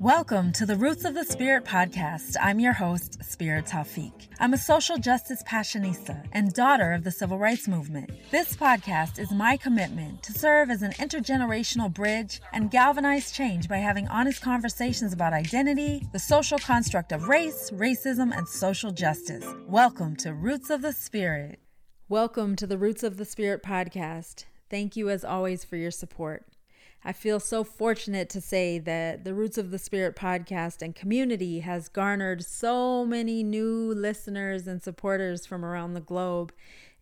Welcome to the Roots of the Spirit podcast. I'm your host, Spirit Tawfiq. I'm a social justice passionista and daughter of the civil rights movement. This podcast is my commitment to serve as an intergenerational bridge and galvanize change by having honest conversations about identity, the social construct of race, racism, and social justice. Welcome to Roots of the Spirit. Welcome to the Roots of the Spirit podcast. Thank you, as always, for your support. I feel so fortunate to say that the Roots of the Spirit podcast and community has garnered so many new listeners and supporters from around the globe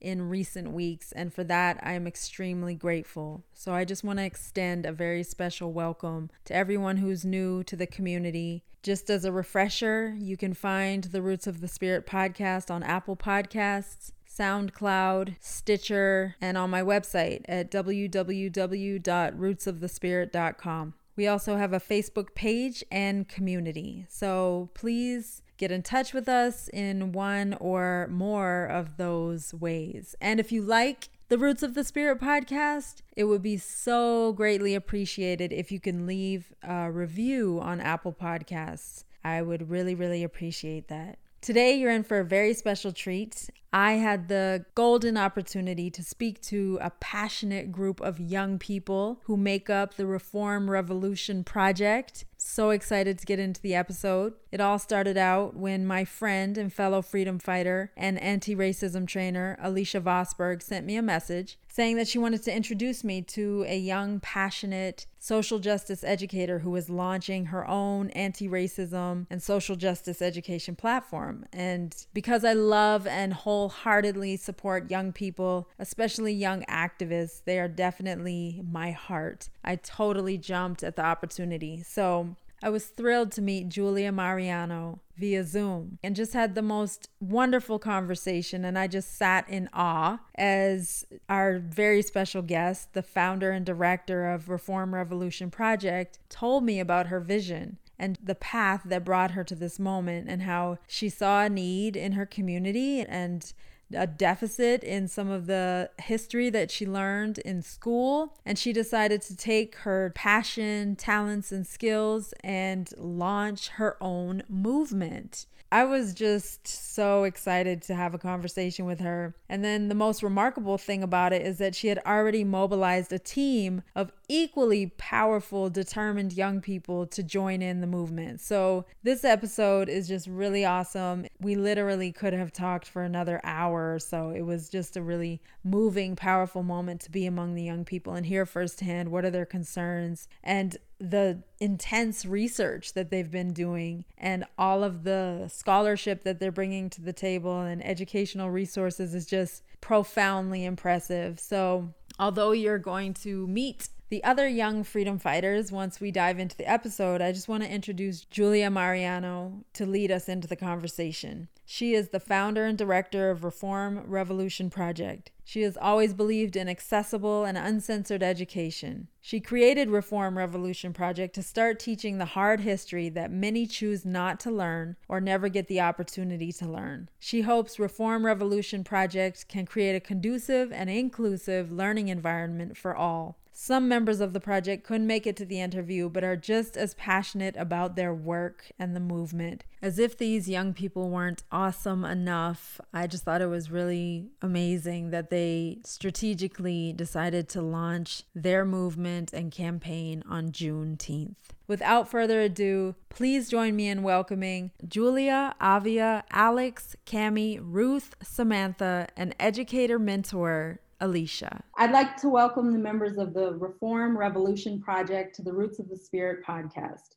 in recent weeks. And for that, I am extremely grateful. So I just want to extend a very special welcome to everyone who's new to the community. Just as a refresher, you can find the Roots of the Spirit podcast on Apple Podcasts, SoundCloud, Stitcher, and on my website at www.rootsofthespirit.com. We also have a Facebook page and community. So please get in touch with us in one or more of those ways. And if you like the Roots of the Spirit podcast, it would be so greatly appreciated if you can leave a review on Apple Podcasts. I would really, really appreciate that. Today, you're in for a very special treat. I had the golden opportunity to speak to a passionate group of young people who make up the Reform Revolution Project. So excited to get into the episode. It all started out when my friend and fellow freedom fighter and anti racism trainer, Alicia Vosberg, sent me a message saying that she wanted to introduce me to a young, passionate social justice educator who was launching her own anti racism and social justice education platform. And because I love and wholeheartedly support young people, especially young activists, they are definitely my heart. I totally jumped at the opportunity. So I was thrilled to meet Julia Mariano via Zoom and just had the most wonderful conversation. And I just sat in awe as our very special guest, the founder and director of Reform Revolution Project, told me about her vision and the path that brought her to this moment and how she saw a need in her community and a deficit in some of the history that she learned in school. And she decided to take her passion, talents, and skills and launch her own movement. I was just so excited to have a conversation with her. And then the most remarkable thing about it is that she had already mobilized a team of equally powerful, determined young people to join in the movement. So this episode is just really awesome. We literally could have talked for another hour or so. It was just a really moving, powerful moment to be among the young people and hear firsthand what are their concerns and the intense research that they've been doing and all of the scholarship that they're bringing to the table and educational resources is just profoundly impressive. So, although you're going to meet the other young freedom fighters, once we dive into the episode, I just want to introduce Julia Mariano to lead us into the conversation. She is the founder and director of Reform Revolution Project. She has always believed in accessible and uncensored education. She created Reform Revolution Project to start teaching the hard history that many choose not to learn or never get the opportunity to learn. She hopes Reform Revolution Project can create a conducive and inclusive learning environment for all. Some members of the project couldn't make it to the interview, but are just as passionate about their work and the movement. As if these young people weren't awesome enough, I just thought it was really amazing that they strategically decided to launch their movement and campaign on Juneteenth. Without further ado, please join me in welcoming Julia, Avia, Alex, Cami, Ruth, Samantha, and educator mentor Alicia. I'd like to welcome the members of the Reform Revolution Project to the Roots of the Spirit podcast.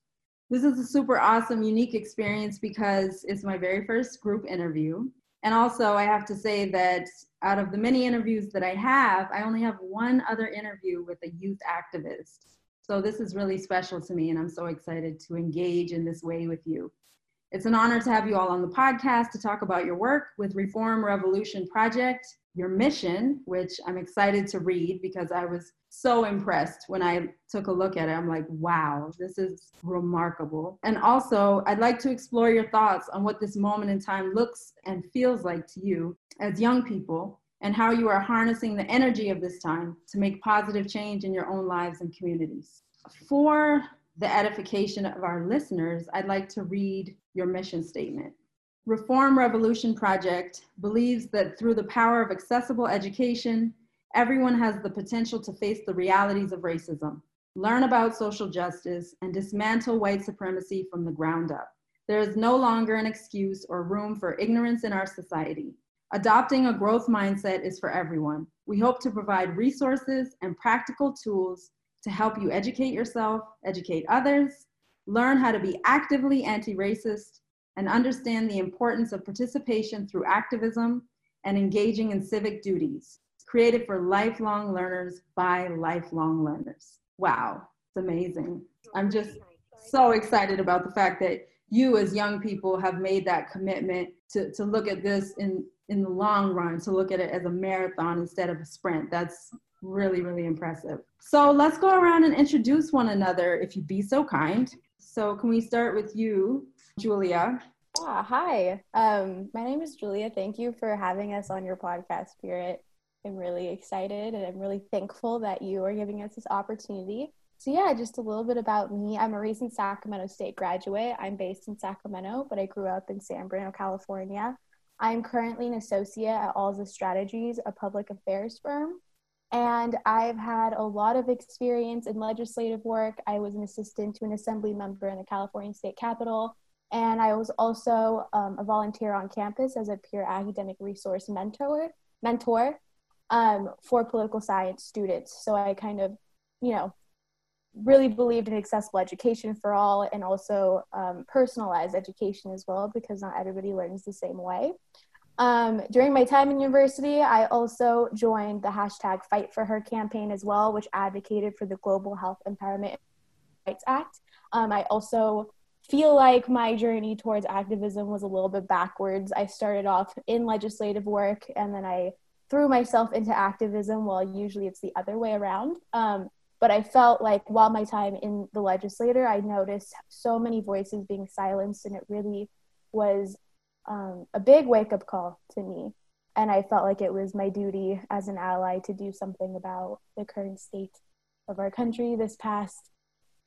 This is a super awesome, unique experience because it's my very first group interview. And also, I have to say that out of the many interviews that I have, I only have one other interview with a youth activist. So this is really special to me, and I'm so excited to engage in this way with you. It's an honor to have you all on the podcast to talk about your work with Reform Revolution Project your mission, which I'm excited to read because I was so impressed when I took a look at it. I'm like, wow, this is remarkable. And also, I'd like to explore your thoughts on what this moment in time looks and feels like to you as young people and how you are harnessing the energy of this time to make positive change in your own lives and communities. For the edification of our listeners, I'd like to read your mission statement. Reform Revolution Project believes that through the power of accessible education, everyone has the potential to face the realities of racism, learn about social justice, and dismantle white supremacy from the ground up. There is no longer an excuse or room for ignorance in our society. Adopting a growth mindset is for everyone. We hope to provide resources and practical tools to help you educate yourself, educate others, learn how to be actively anti racist, and understand the importance of participation through activism and engaging in civic duties, created for lifelong learners by lifelong learners. Wow, it's amazing. I'm just so excited about the fact that you as young people have made that commitment to, to look at this in in the long run to look at it as a marathon instead of a sprint. That's really, really impressive. So let's go around and introduce one another if you'd be so kind. So, can we start with you, Julia? Ah, hi. Um, my name is Julia. Thank you for having us on your podcast, Spirit. I'm really excited and I'm really thankful that you are giving us this opportunity. So, yeah, just a little bit about me. I'm a recent Sacramento State graduate. I'm based in Sacramento, but I grew up in San Bruno, California. I'm currently an associate at Alza Strategies, a public affairs firm. And I've had a lot of experience in legislative work. I was an assistant to an assembly member in the California State Capitol. And I was also um, a volunteer on campus as a peer academic resource mentor, mentor um, for political science students. So I kind of, you know, really believed in accessible education for all and also um, personalized education as well because not everybody learns the same way. Um, during my time in university, I also joined the hashtag Fight for Her campaign as well, which advocated for the Global Health Empowerment Rights Act. Um, I also feel like my journey towards activism was a little bit backwards. I started off in legislative work and then I threw myself into activism. Well, usually it's the other way around. Um, but I felt like while my time in the legislature, I noticed so many voices being silenced, and it really was um, a big wake up call to me. And I felt like it was my duty as an ally to do something about the current state of our country this past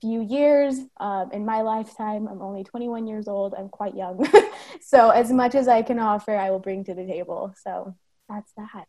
few years. Um, in my lifetime, I'm only 21 years old, I'm quite young. so, as much as I can offer, I will bring to the table. So, that's that.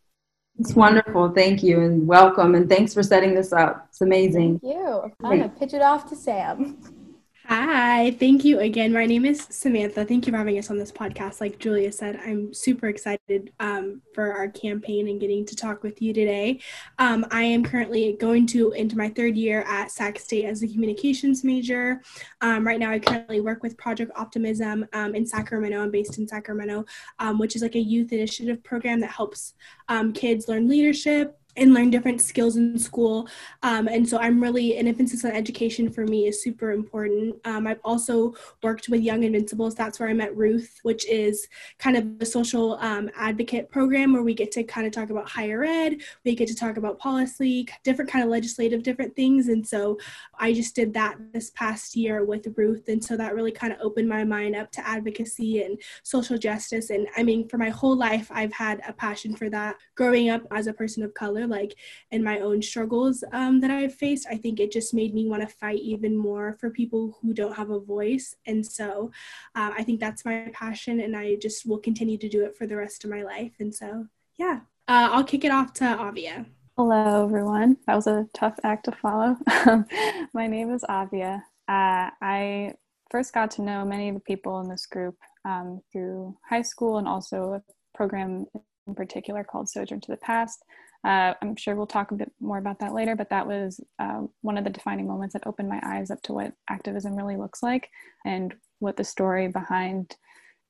It's wonderful. Thank you and welcome. And thanks for setting this up. It's amazing. Thank you. I'm going to pitch it off to Sam. Hi, thank you again. My name is Samantha. Thank you for having us on this podcast. Like Julia said, I'm super excited um, for our campaign and getting to talk with you today. Um, I am currently going to into my third year at Sac State as a communications major. Um, right now, I currently work with Project Optimism um, in Sacramento. I'm based in Sacramento, um, which is like a youth initiative program that helps um, kids learn leadership, and learn different skills in school. Um, and so I'm really, an emphasis on education for me is super important. Um, I've also worked with Young Invincibles. That's where I met Ruth, which is kind of a social um, advocate program where we get to kind of talk about higher ed, we get to talk about policy, different kind of legislative, different things. And so I just did that this past year with Ruth. And so that really kind of opened my mind up to advocacy and social justice. And I mean, for my whole life, I've had a passion for that. Growing up as a person of color, like in my own struggles um, that I've faced, I think it just made me want to fight even more for people who don't have a voice. And so uh, I think that's my passion, and I just will continue to do it for the rest of my life. And so, yeah, uh, I'll kick it off to Avia. Hello, everyone. That was a tough act to follow. my name is Avia. Uh, I first got to know many of the people in this group um, through high school and also a program in particular called Sojourn to the Past, uh, I'm sure we'll talk a bit more about that later, but that was uh, one of the defining moments that opened my eyes up to what activism really looks like and what the story behind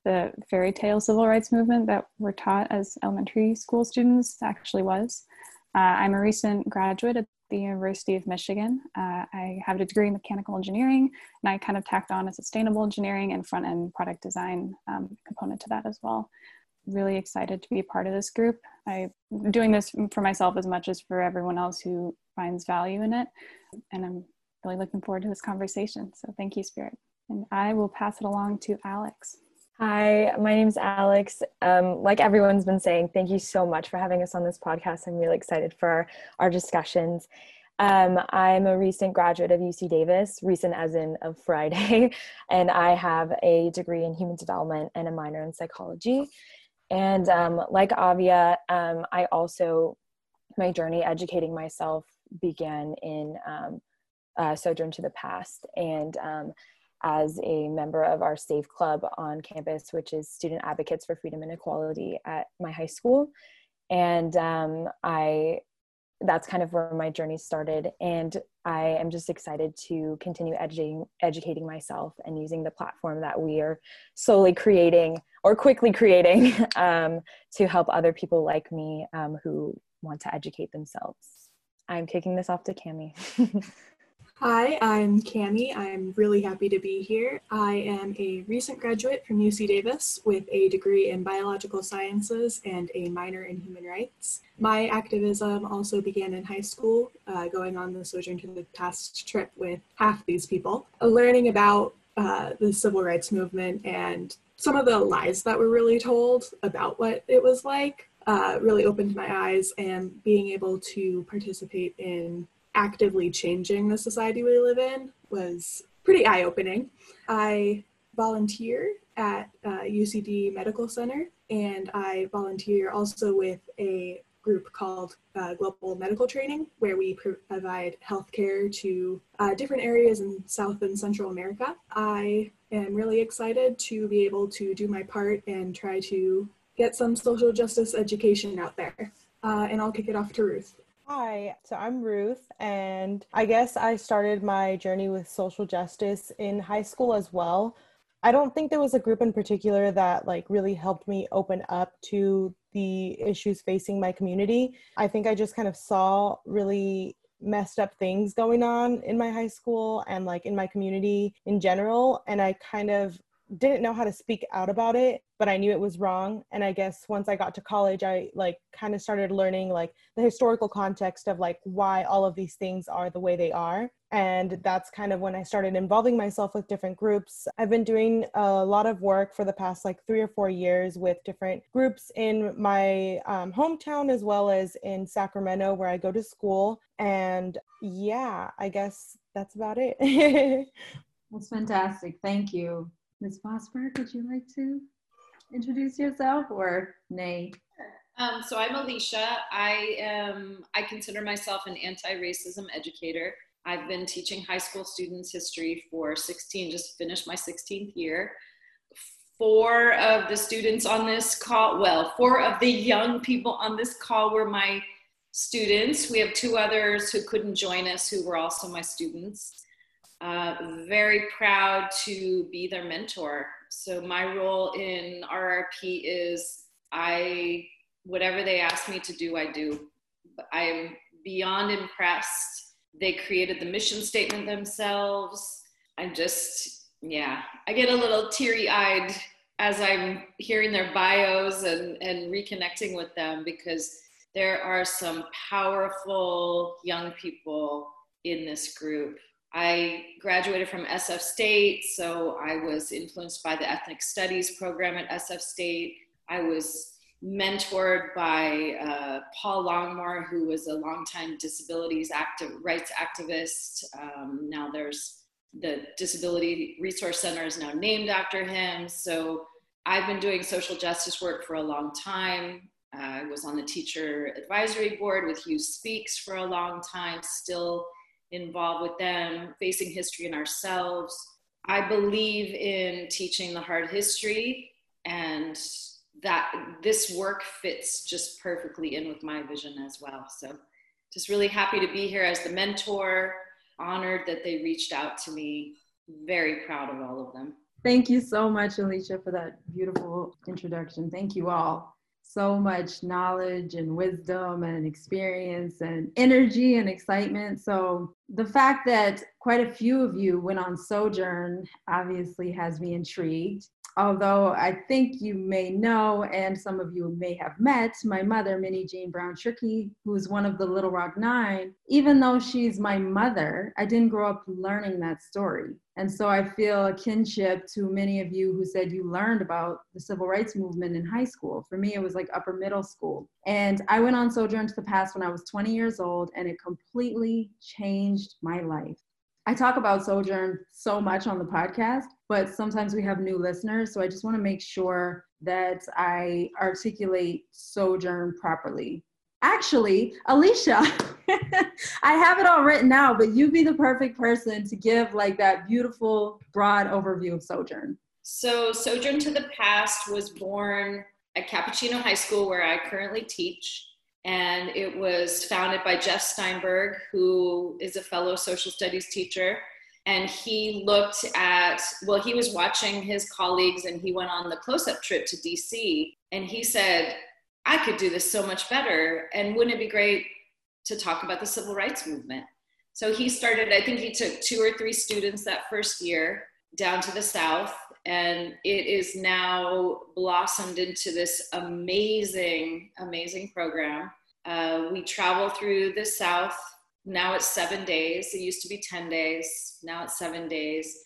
the fairy tale civil rights movement that we're taught as elementary school students actually was. Uh, I'm a recent graduate at the University of Michigan. Uh, I have a degree in mechanical engineering, and I kind of tacked on a sustainable engineering and front end product design um, component to that as well really excited to be part of this group. I'm doing this for myself as much as for everyone else who finds value in it. And I'm really looking forward to this conversation. So thank you, Spirit. And I will pass it along to Alex. Hi, my name's Alex. Um, like everyone's been saying, thank you so much for having us on this podcast. I'm really excited for our, our discussions. Um, I'm a recent graduate of UC Davis, recent as in of Friday, and I have a degree in human development and a minor in psychology. And um, like Avia, um, I also, my journey educating myself began in um, uh, Sojourn to the Past. And um, as a member of our SAFE Club on campus, which is Student Advocates for Freedom and Equality at my high school. And um, I that's kind of where my journey started and i am just excited to continue educating educating myself and using the platform that we are slowly creating or quickly creating um, to help other people like me um, who want to educate themselves i'm kicking this off to cami Hi, I'm Cami. I'm really happy to be here. I am a recent graduate from UC Davis with a degree in biological sciences and a minor in human rights. My activism also began in high school, uh, going on the Sojourn to the Past trip with half these people, learning about uh, the civil rights movement and some of the lies that were really told about what it was like. Uh, really opened my eyes and being able to participate in actively changing the society we live in was pretty eye opening. I volunteer at uh, UCD Medical Center and I volunteer also with a group called uh, Global Medical Training, where we provide healthcare to uh, different areas in South and Central America. I am really excited to be able to do my part and try to get some social justice education out there. Uh, and I'll kick it off to Ruth. Hi, so I'm Ruth, and I guess I started my journey with social justice in high school as well. I don't think there was a group in particular that like really helped me open up to the issues facing my community. I think I just kind of saw really messed up things going on in my high school and like in my community in general and I kind of didn't know how to speak out about it but i knew it was wrong. And i guess once i got to college i like kind of started learning like the historical context of like why all of these things are the way they are. And that's kind of when i started involving myself with different groups. I've been doing a lot of work for the past like three or four years with different groups in my um, hometown as well as in sacramento where i go to school. And yeah i guess that's about it. That's fantastic. Thank you Ms. Vosberg, would you like to introduce yourself or nay? Um, so I'm Alicia. I am, I consider myself an anti-racism educator. I've been teaching high school students history for 16, just finished my 16th year. Four of the students on this call, well, four of the young people on this call were my students. We have two others who couldn't join us who were also my students. Uh, very proud to be their mentor. So my role in RRP is I, whatever they ask me to do, I do. I am beyond impressed. They created the mission statement themselves. I'm just, yeah, I get a little teary eyed as I'm hearing their bios and, and reconnecting with them because there are some powerful young people in this group I graduated from SF State, so I was influenced by the ethnic studies program at SF State. I was mentored by uh, Paul Longmore, who was a longtime disabilities active, rights activist. Um, now there's the Disability Resource Center is now named after him. So I've been doing social justice work for a long time. I was on the teacher advisory board with Hughes Speaks for a long time, still involved with them, Facing History and Ourselves. I believe in teaching the hard history, and that this work fits just perfectly in with my vision as well. So, just really happy to be here as the mentor, honored that they reached out to me, very proud of all of them. Thank you so much, Alicia, for that beautiful introduction. Thank you all so much knowledge and wisdom and experience and energy and excitement. So, the fact that quite a few of you went on Sojourn obviously has me intrigued. Although I think you may know, and some of you may have met, my mother, Minnijean Brown Trickey, who's one of the Little Rock Nine, even though she's my mother, I didn't grow up learning that story. And so I feel a kinship to many of you who said you learned about the civil rights movement in high school. For me, it was like upper middle school. And I went on Sojourn to the Past when I was 20 years old, and it completely changed my life. I talk about Sojourn so much on the podcast, but sometimes we have new listeners. So I just want to make sure that I articulate Sojourn properly. Actually, Alicia, I have it all written out, but you'd be the perfect person to give like that beautiful, broad overview of Sojourn. So, Sojourn to the Past was born at Capuchino High School, where I currently teach and it was founded by Jeff Steinberg, who is a fellow social studies teacher. And he looked at, well, he was watching his colleagues and he went on the close up trip to DC. And he said, I could do this so much better. And wouldn't it be great to talk about the civil rights movement? So he started, I think he took two or three students that first year down to the South and it is now blossomed into this amazing, amazing program. Uh, we travel through the South. Now it's seven days. It used to be 10 days. Now it's seven days.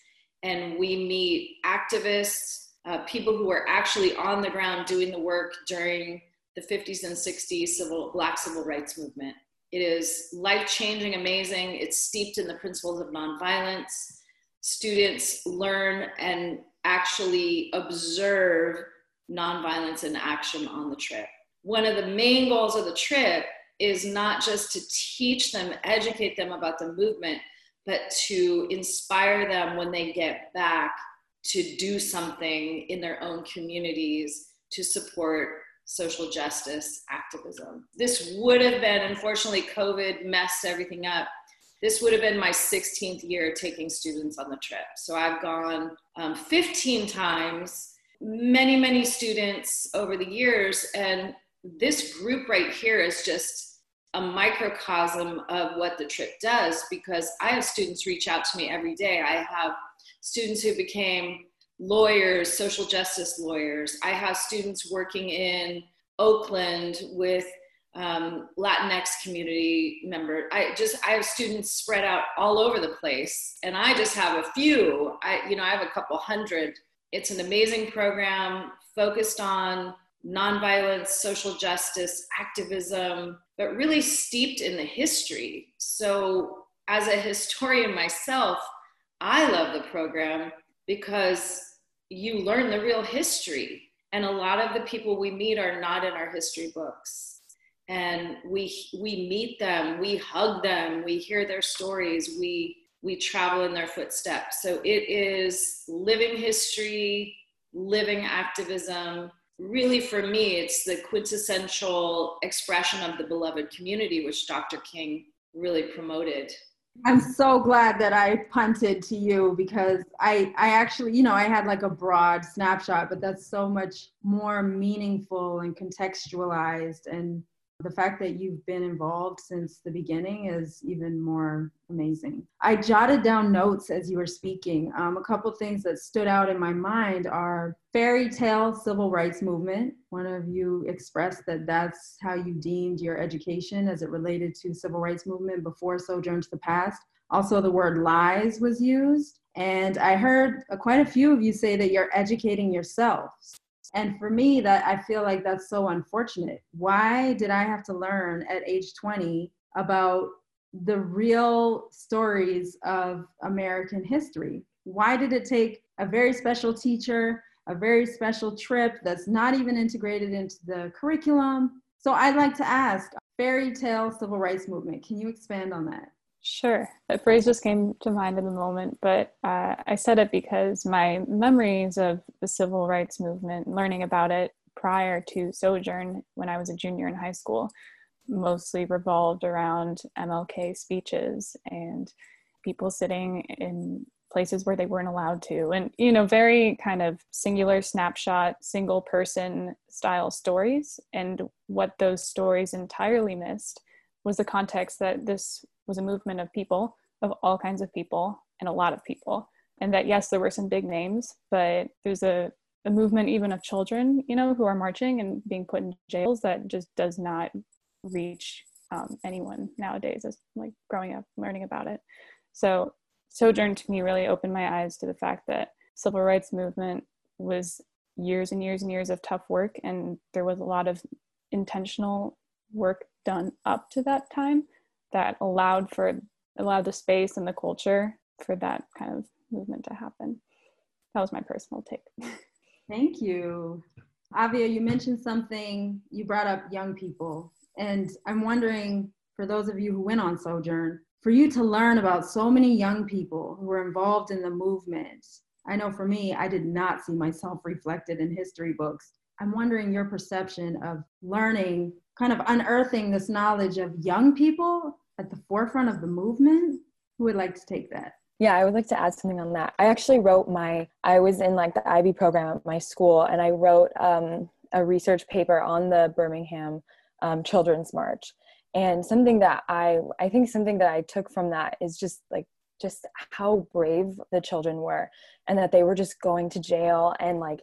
And we meet activists, uh, people who are actually on the ground doing the work during the 50s and 60s civil, Black civil rights movement. It is life changing, amazing. It's steeped in the principles of nonviolence. Students learn and actually observe nonviolence in action on the trip. One of the main goals of the trip is not just to teach them, educate them about the movement, but to inspire them when they get back to do something in their own communities to support social justice activism. This would have been, unfortunately, COVID messed everything up this would have been my 16th year taking students on the trip. So I've gone um, 15 times, many, many students over the years. And this group right here is just a microcosm of what the trip does because I have students reach out to me every day. I have students who became lawyers, social justice lawyers. I have students working in Oakland with um, Latinx community member. I just I have students spread out all over the place, and I just have a few. I you know I have a couple hundred. It's an amazing program focused on nonviolence, social justice, activism, but really steeped in the history. So as a historian myself, I love the program because you learn the real history. And a lot of the people we meet are not in our history books and we we meet them we hug them we hear their stories we we travel in their footsteps. So it is living history living activism. Really for me it's the quintessential expression of the beloved community which dr king really promoted. I'm so glad that i punted to you because i i actually you know i had like a broad snapshot but that's so much more meaningful and contextualized and the fact that you've been involved since the beginning is even more amazing. I jotted down notes as you were speaking. Um, a couple things that stood out in my mind are fairy tale civil rights movement. One of you expressed that that's how you deemed your education as it related to civil rights movement before Sojourn to the Past. Also, the word lies was used. And I heard quite a few of you say that you're educating yourself. And for me, that I feel like that's so unfortunate. Why did I have to learn at age 20 about the real stories of American history? Why did it take a very special teacher, a very special trip that's not even integrated into the curriculum? So I'd like to ask fairy tale civil rights movement. Can you expand on that? Sure. That phrase just came to mind in the moment, but uh, I said it because my memories of the civil rights movement, learning about it prior to Sojourn when I was a junior in high school, mostly revolved around MLK speeches and people sitting in places where they weren't allowed to and you know very kind of singular snapshot single person style stories and what those stories entirely missed was the context that this was a movement of people, of all kinds of people, and a lot of people. And that, yes, there were some big names, but there's a a movement even of children, you know, who are marching and being put in jails that just does not reach um, anyone nowadays as like growing up learning about it so sojourn to me really opened my eyes to the fact that civil rights movement was years and years and years of tough work and there was a lot of intentional work done up to that time that allowed for allowed the space and the culture for that kind of movement to happen. That was my personal take. Thank you. Avia you mentioned something. You brought up young people. And i'm wondering for those of you who went on sojourn for you to learn about so many young people who were involved in the movement I know for me, I did not see myself reflected in history books. I'm wondering your perception of learning, kind of unearthing this knowledge of young people at the forefront of the movement. Who would like to take that? Yeah, I would like to add something on that. I actually wrote my, I was in like the IB program at my school, and I wrote um, a research paper on the Birmingham um, Children's March. And something that I, I think something that I took from that is just like just how brave the children were and that they were just going to jail and like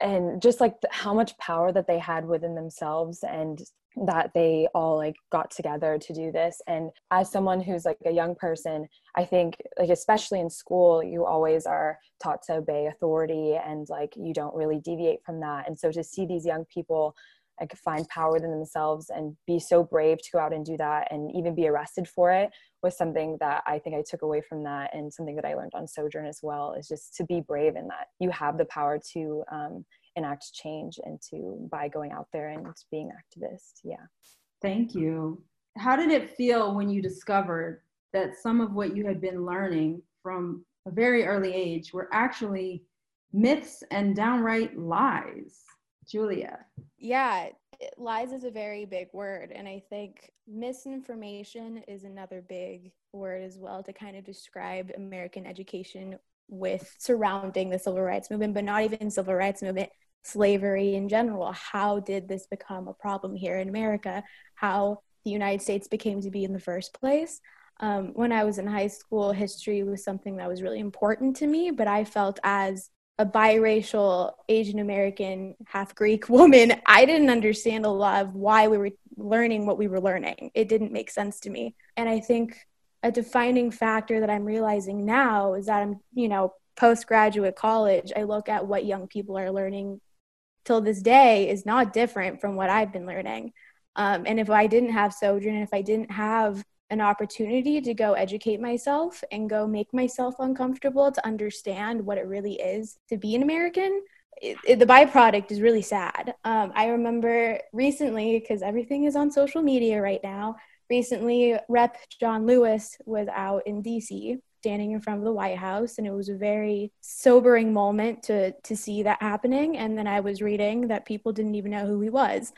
and just like how much power that they had within themselves and that they all like got together to do this. And as someone who's like a young person i think like especially in school you always are taught to obey authority and like you don't really deviate from that. And so to see these young people like find power within themselves and be so brave to go out and do that and even be arrested for it was something that I think I took away from that and something that I learned on Sojourn as well is just to be brave in that. You have the power to um, enact change and to by going out there and being activist. Yeah. Thank you. How did it feel when you discovered that some of what you had been learning from a very early age were actually myths and downright lies? Julia. Yeah, lies is a very big word. And I think misinformation is another big word as well to kind of describe American education with surrounding the civil rights movement, but not even civil rights movement, slavery in general. How did this become a problem here in America? How the United States became to be in the first place? Um, when I was in high school, history was something that was really important to me, but I felt as a biracial Asian American, half Greek woman, I didn't understand a lot of why we were learning what we were learning. It didn't make sense to me. And I think a defining factor that I'm realizing now is that I'm, you know, postgraduate college, I look at what young people are learning till this day is not different from what I've been learning. Um, and if I didn't have Sojourn, if I didn't have an opportunity to go educate myself and go make myself uncomfortable to understand what it really is to be an American. It, it, the byproduct is really sad. Um, I remember recently, because everything is on social media right now, recently, Rep. John Lewis was out in DC standing in front of the White House, and it was a very sobering moment to to see that happening. And then I was reading that people didn't even know who he was.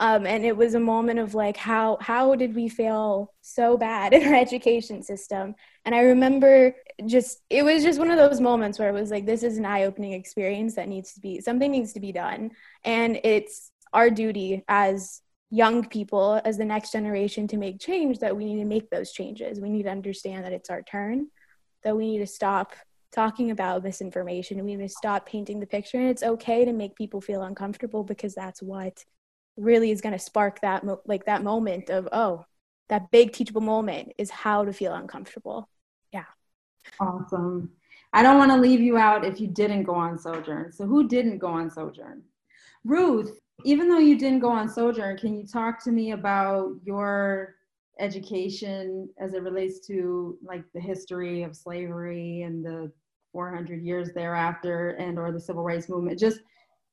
Um, and it was a moment of like how how did we fail so bad in our education system and i remember just it was just one of those moments where it was like this is an eye-opening experience that needs to be something needs to be done and it's our duty as young people as the next generation to make change that we need to make those changes we need to understand that it's our turn that we need to stop talking about misinformation we need to stop painting the picture. And it's okay to make people feel uncomfortable because that's what really is going to spark that mo- like that moment of oh that big teachable moment is how to feel uncomfortable. Yeah. Awesome. I don't want to leave you out if you didn't go on sojourn. So who didn't go on sojourn? Ruth even though you didn't go on sojourn can you talk to me about your education as it relates to like the history of slavery and the 400 years thereafter and or the civil rights movement just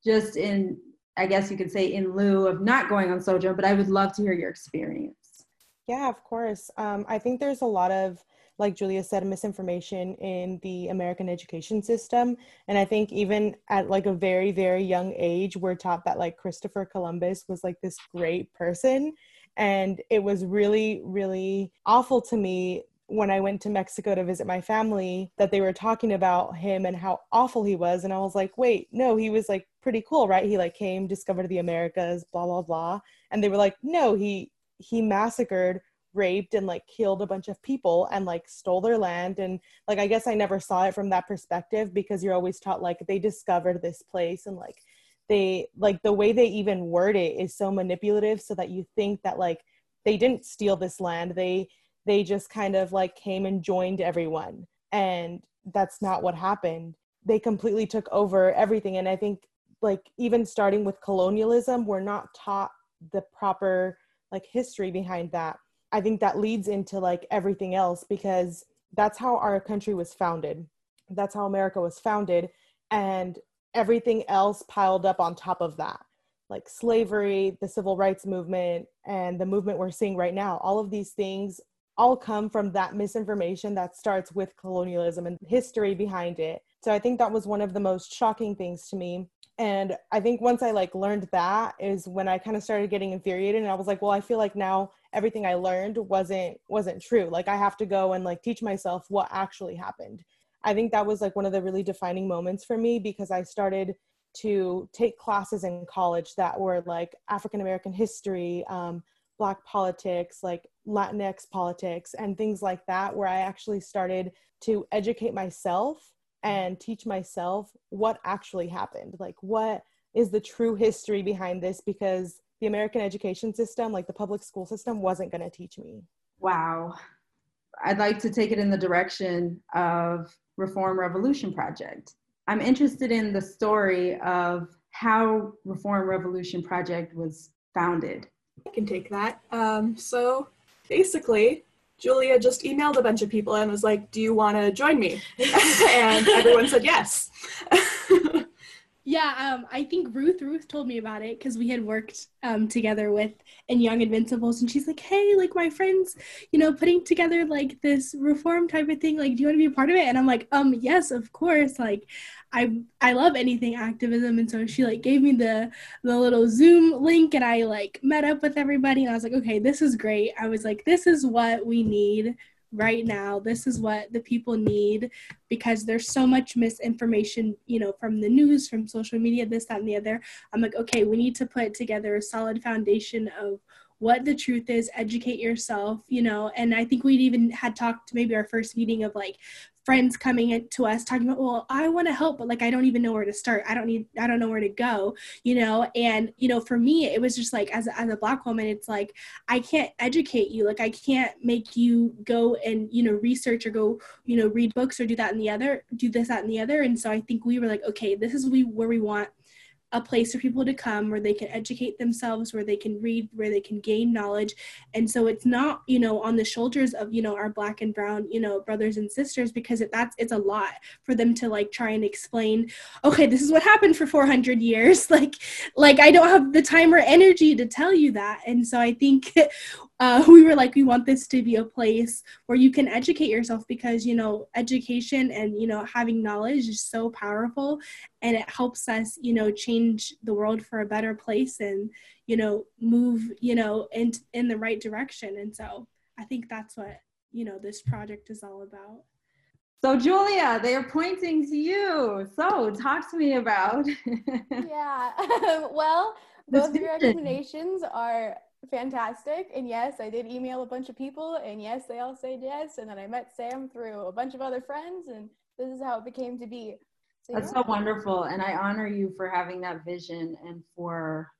just in I guess you could say in lieu of not going on Sojourn, but I would love to hear your experience. Yeah, of course. Um, I think there's a lot of, like Julia said, misinformation in the American education system. And I think even at like a very, very young age, we're taught that like Christopher Columbus was like this great person. And it was really, really awful to me when I went to Mexico to visit my family that they were talking about him and how awful he was. And I was like, wait, no, he was like pretty cool, right? He like came, discovered the Americas, blah, blah, blah. And they were like, no, he he massacred raped and like killed a bunch of people and like stole their land and like i guess i never saw it from that perspective because you're always taught like they discovered this place and like they like the way they even word it is so manipulative so that you think that like they didn't steal this land. They they just kind of like came and joined everyone. And that's not what happened. They completely took over everything. And i think like even starting with colonialism we're not taught the proper like history behind that. I think that leads into like everything else because that's how our country was founded. That's how america was founded. And everything else piled up on top of that like slavery the civil rights movement and the movement we're seeing right now all of these things all come from that misinformation that starts with colonialism and history behind it. So I think that was one of the most shocking things to me. And I think once I like learned that is when I kind of started getting infuriated and I was like, well, I feel like now everything I learned wasn't wasn't true. Like I have to go and like teach myself what actually happened. I think that was like one of the really defining moments for me because I started to take classes in college that were like African American history, um, Black politics, like Latinx politics, and things like that, where I actually started to educate myself and teach myself what actually happened. Like, what is the true history behind this? Because the American education system, like the public school system, wasn't going to teach me. Wow. I'd like to take it in the direction of Reform Revolution Project. I'm interested in the story of how Reform Revolution Project was founded. I can take that. Um, so basically, Julia just emailed a bunch of people and was like, Do you want to join me? and everyone said yes. Yeah, um, I think Ruth Ruth told me about it because we had worked um, together with in Young Invincibles, and she's like, "Hey, like my friends, you know, putting together like this reform type of thing. Like, do you want to be a part of it?" And I'm like, "Um, yes, of course. Like, I I love anything activism." And so she like gave me the the little Zoom link, and I like met up with everybody, and I was like, "Okay, this is great." I was like, "This is what we need." Right now. This is what the people need because there's so much misinformation you know from the news from social media this that and the other. I'm like okay we need to put together a solid foundation of what the truth is. Educate yourself you know and i think we'd even had talked maybe our first meeting of like friends coming in to us talking about well i want to help but like i don't even know where to start. I don't need i don't know where to go you know? And you know for me it was just like as a, as a black woman it's like i can't educate you. Like i can't make you go and you know research or go you know read books or do that and the other do this that and the other. And so i think we were like okay this is we where we want a place for people to come where they can educate themselves where they can read where they can gain knowledge. And so it's not you know on the shoulders of you know our black and brown you know brothers and sisters because it, that's it's a lot for them to like try and explain okay this is what happened for 400 years. Like like i don't have the time or energy to tell you that. And so i think uh, we were like we want this to be a place where you can educate yourself because you know education and you know having knowledge is so powerful and it helps us you know change the world for a better place and you know move you know in in the right direction. And so i think that's what you know this project is all about. So julia they are pointing to you. So talk to me about yeah. Well both of your recommendations are fantastic. And yes, I did email a bunch of people, and yes, they all said yes. And then I met Sam through a bunch of other friends, and this is how it became to be. So, That's yeah. so wonderful. And I honor you for having that vision and for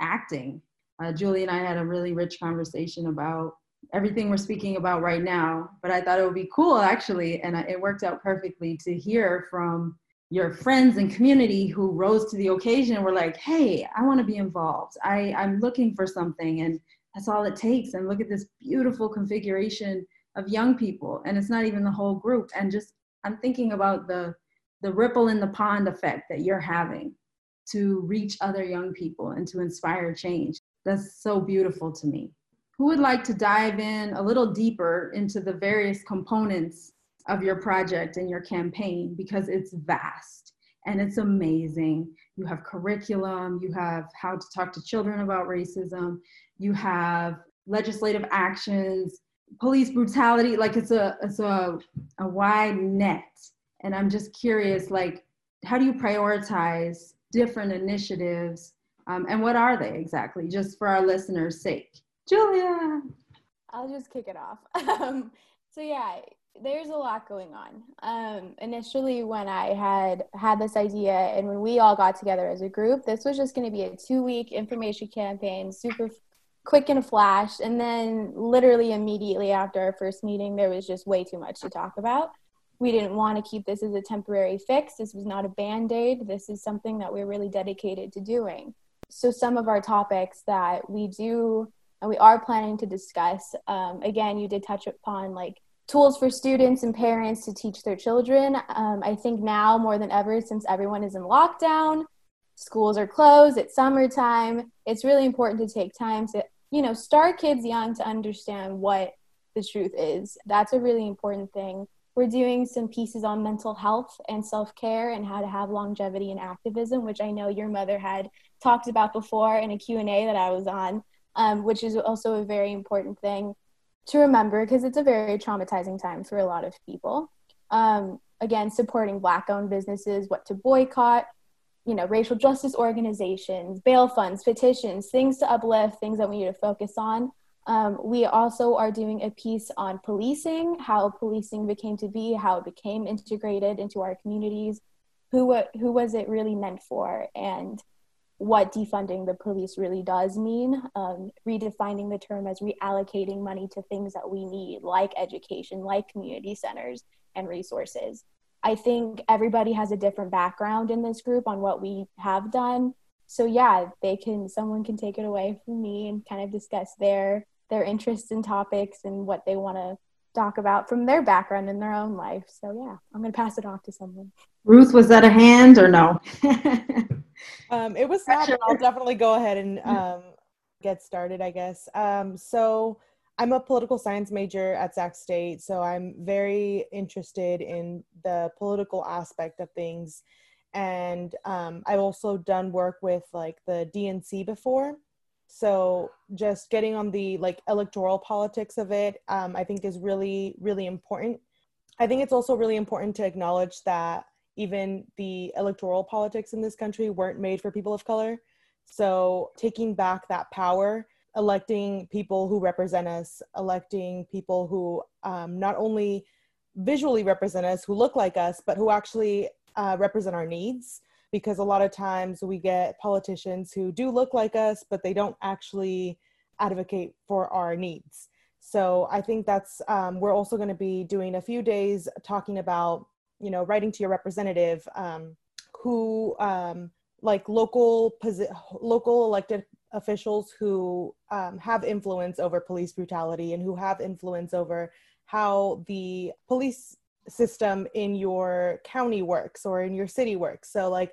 acting. Uh, Julie and I had a really rich conversation about everything we're speaking about right now, but I thought it would be cool actually, and it worked out perfectly to hear from your friends and community who rose to the occasion and were like, hey, I want to be involved. I, I'm looking for something. And that's all it takes. And look at this beautiful configuration of young people. And it's not even the whole group. And just, I'm thinking about the, the ripple in the pond effect that you're having to reach other young people and to inspire change. That's so beautiful to me. Who would like to dive in a little deeper into the various components of your project and your campaign because it's vast and it's amazing. You have curriculum, you have how to talk to children about racism, you have legislative actions, police brutality, like it's a it's a, a wide net. And I'm just curious, like, how do you prioritize different initiatives? Um, and what are they exactly, just for our listeners' sake? Julia. I'll just kick it off. Um, so yeah, there's a lot going on. Um, initially, when I had had this idea, and when we all got together as a group, this was just going to be a two-week information campaign, super quick and a flash. And then, literally immediately after our first meeting, there was just way too much to talk about. We didn't want to keep this as a temporary fix. This was not a band aid. This is something that we're really dedicated to doing. So, some of our topics that we do and we are planning to discuss, um, again, you did touch upon like tools for students and parents to teach their children. Um, I think now more than ever, since everyone is in lockdown, schools are closed, it's summertime, it's really important to take time to, you know, start kids young to understand what the truth is. That's a really important thing. We're doing some pieces on mental health and self care and how to have longevity and activism, which I know your mother had talked about before in a Q&A that I was on, um, which is also a very important thing to remember because it's a very traumatizing time for a lot of people. Um, again, supporting Black owned businesses, what to boycott, you know, racial justice organizations, bail funds, petitions, things to uplift, things that we need to focus on. Um, we also are doing a piece on policing, how policing became to be, how it became integrated into our communities, who who was it really meant for, and what defunding the police really does mean, um, redefining the term as reallocating money to things that we need, like education, like community centers and resources. I think everybody has a different background in this group on what we have done. So yeah, they can someone can take it away from me and kind of discuss their their interests and topics and what they want to talk about from their background in their own life. So yeah, I'm going to pass it off to someone. Ruth, was that a hand or no? um, it was not, I'll definitely go ahead and um, get started, I guess. Um, so I'm a political science major at Sac State, so I'm very interested in the political aspect of things. And um, I've also done work with like the DNC before. So just getting on the like electoral politics of it, um, I think is really, really important. I think it's also really important to acknowledge that even the electoral politics in this country weren't made for people of color. So taking back that power, electing people who represent us, electing people who um, not only visually represent us, who look like us, but who actually uh, represent our needs. Because a lot of times we get politicians who do look like us, but they don't actually advocate for our needs. So I think that's, um, we're also going to be doing a few days talking about you know writing to your representative um, who um, like local posi- local elected officials who um, have influence over police brutality and who have influence over how the police system in your county works or in your city works so like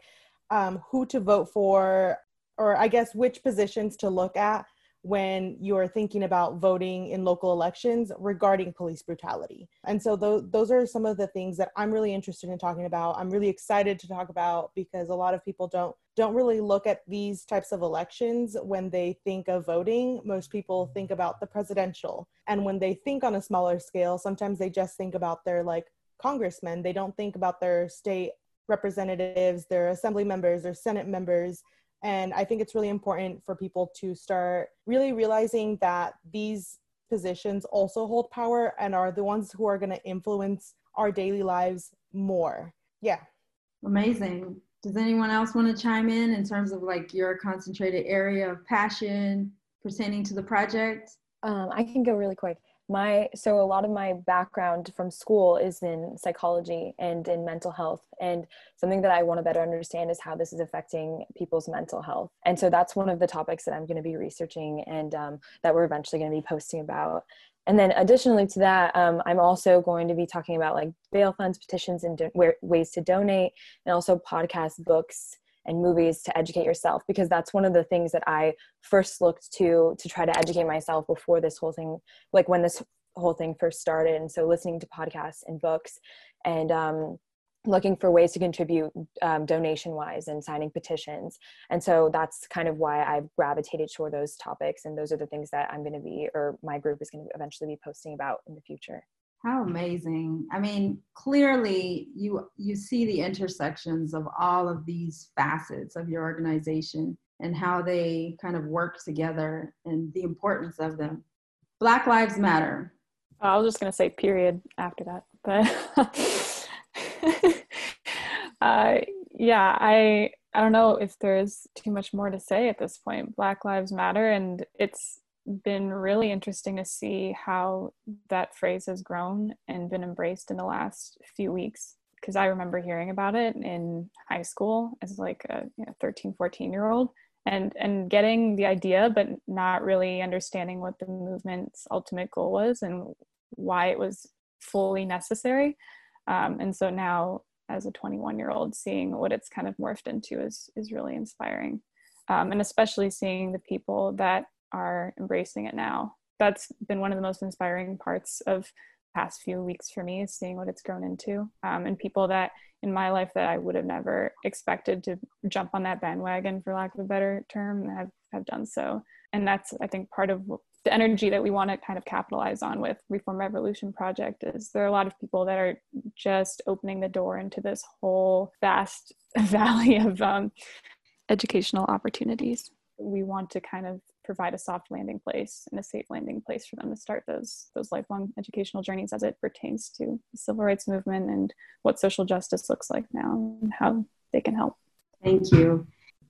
um, who to vote for or i guess which positions to look at when you're thinking about voting in local elections regarding police brutality. And so those those are some of the things that I'm really interested in talking about. I'm really excited to talk about because a lot of people don't don't really look at these types of elections when they think of voting. Most people think about the presidential. And when they think on a smaller scale, sometimes they just think about their like congressmen. They don't think about their state representatives, their assembly members, their senate members and I think it's really important for people to start really realizing that these positions also hold power and are the ones who are going to influence our daily lives more. Yeah. Amazing. Does anyone else want to chime in in terms of like your concentrated area of passion pertaining to the project? Um, I can go really quick my so a lot of my background from school is in psychology and in mental health and something that i want to better understand is how this is affecting people's mental health. And so that's one of the topics that i'm going to be researching and um, that we're eventually going to be posting about. And then additionally to that um, i'm also going to be talking about like bail funds petitions and do- ways to donate and also podcasts books and movies to educate yourself because that's one of the things that I first looked to to try to educate myself before this whole thing like when this whole thing first started. And so listening to podcasts and books and um, looking for ways to contribute um, donation wise and signing petitions. And so that's kind of why i've gravitated toward those topics. And those are the things that i'm going to be or my group is going to eventually be posting about in the future how amazing. I mean, clearly you you see the intersections of all of these facets of your organization and how they kind of work together and the importance of them. Black Lives Matter. I was just going to say period after that, but uh, yeah, I I don't know if there's too much more to say at this point. Black Lives Matter, and it's been really interesting to see how that phrase has grown and been embraced in the last few weeks. Because i remember hearing about it in high school as like a you know, 13 14 year old and and getting the idea but not really understanding what the movement's ultimate goal was and why it was fully necessary. Um, and so now as a 21 year old seeing what it's kind of morphed into is is really inspiring. Um, and especially seeing the people that are embracing it now. That's been one of the most inspiring parts of past few weeks for me is seeing what it's grown into um, and people that in my life that I would have never expected to jump on that bandwagon for lack of a better term have, have done so. And that's, I think, part of the energy that we want to kind of capitalize on with Reform Revolution Project is there are a lot of people that are just opening the door into this whole vast valley of um, educational opportunities. We want to kind of provide a soft landing place and a safe landing place for them to start those those lifelong educational journeys as it pertains to the civil rights movement and what social justice looks like now and how they can help. Thank you.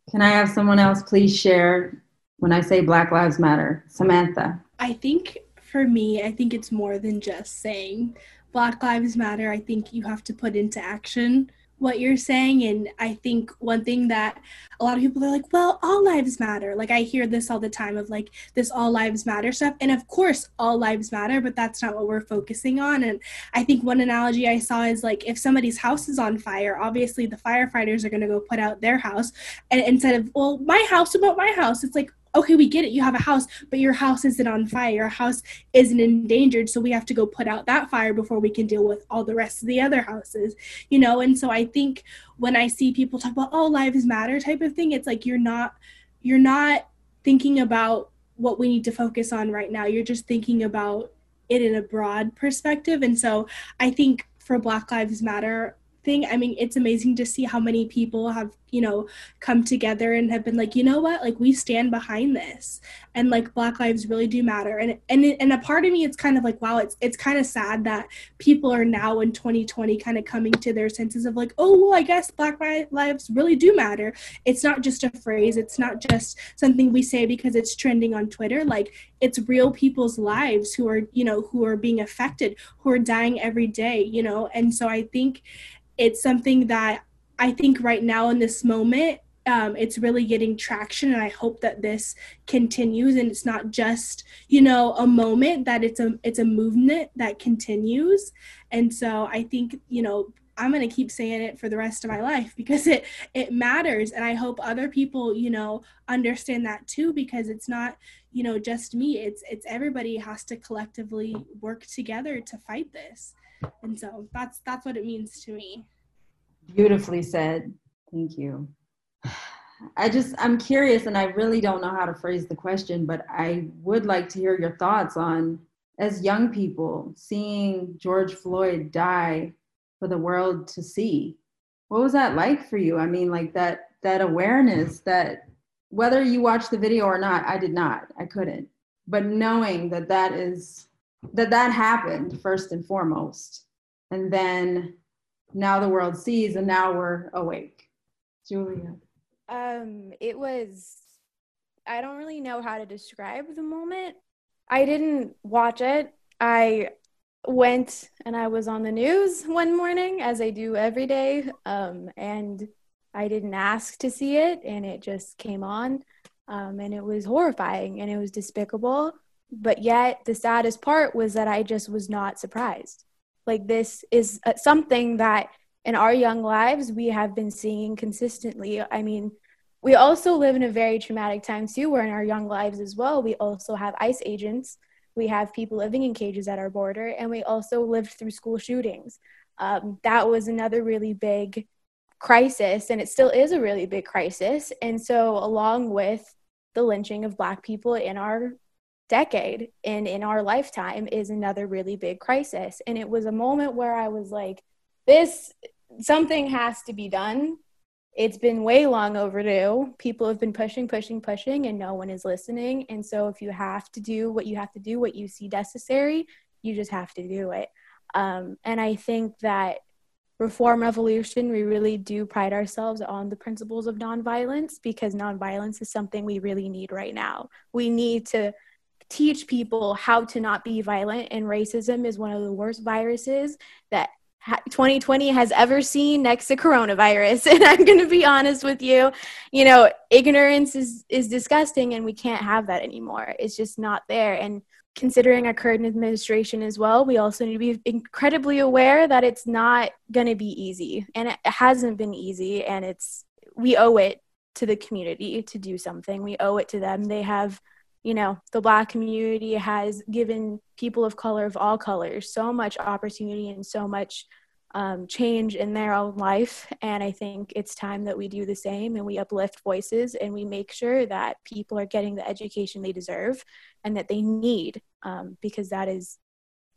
Can I have someone else please share when I say Black Lives Matter? Samantha. I think for me, I think it's more than just saying Black Lives Matter. I think you have to put into action what you're saying and i think one thing that a lot of people are like well all lives matter. Like i hear this all the time of like this all lives matter stuff and of course all lives matter but that's not what we're focusing on and i think one analogy i saw is like if somebody's house is on fire obviously the firefighters are going to go put out their house and instead of well my house about my house? It's like okay, we get it. You have a house, but your house isn't on fire. Your house isn't endangered. So we have to go put out that fire before we can deal with all the rest of the other houses, you know? And so I think when I see people talk about, oh, lives matter type of thing, it's like you're not, you're not thinking about what we need to focus on right now. You're just thinking about it in a broad perspective. And so I think for Black Lives Matter, thing. I mean it's amazing to see how many people have you know come together and have been like you know what? Like we stand behind this. And like black lives really do matter. And and and a part of me it's kind of like wow it's it's kind of sad that people are now in 2020 kind of coming to their senses of like oh well i guess black lives really do matter. It's not just a phrase. It's not just something we say because it's trending on twitter. Like it's real people's lives who are you know who are being affected who are dying every day you know? And so i think it's something that I think right now in this moment, um, it's really getting traction and i hope that this continues and it's not just you know a moment that it's a it's a movement that continues. And so i think you know i'm going to keep saying it for the rest of my life because it it matters and i hope other people you know understand that too because it's not you know just me it's it's everybody has to collectively work together to fight this and so that's that's what it means to me. Beautifully said. Thank you. I just i'm curious and i really don't know how to phrase the question but i would like to hear your thoughts on as young people seeing george floyd die for the world to see. What was that like for you? I mean like that that awareness that whether you watched the video or not i did not. I couldn't. But knowing that that is that that happened first and foremost. And then now the world sees and now we're awake. Julia. Um it was i don't really know how to describe the moment. I didn't watch it. I went and i was on the news one morning as i do every day um and i didn't ask to see it and it just came on. Um, and it was horrifying and it was despicable but yet the saddest part was that i just was not surprised. Like this is uh, something that in our young lives we have been seeing consistently. I mean we also live in a very traumatic time too where in our young lives as well we also have ice agents. We have people living in cages at our border and we also lived through school shootings. Um, that was another really big crisis and it still is a really big crisis. And so along with the lynching of black people in our decade and in our lifetime is another really big crisis. And it was a moment where I was like, this, something has to be done. it's been way long overdue. People have been pushing, pushing, pushing, and no one is listening. And so, if you have to do what you have to do, what you see necessary, you just have to do it. Um, and I think that Reform Revolution, we really do pride ourselves on the principles of nonviolence because nonviolence is something we really need right now. We need to teach people how to not be violent, and racism is one of the worst viruses that 2020 has ever seen next to coronavirus. And i'm going to be honest with you you know ignorance is is disgusting and we can't have that anymore. It's just not there. And considering our current administration as well we also need to be incredibly aware that it's not going to be easy. And it hasn't been easy and it's we owe it to the community to do something. We owe it to them. They have you know, the Black community has given people of color of all colors so much opportunity and so much um, change in their own life. And I think it's time that we do the same and we uplift voices and we make sure that people are getting the education they deserve and that they need um, because that is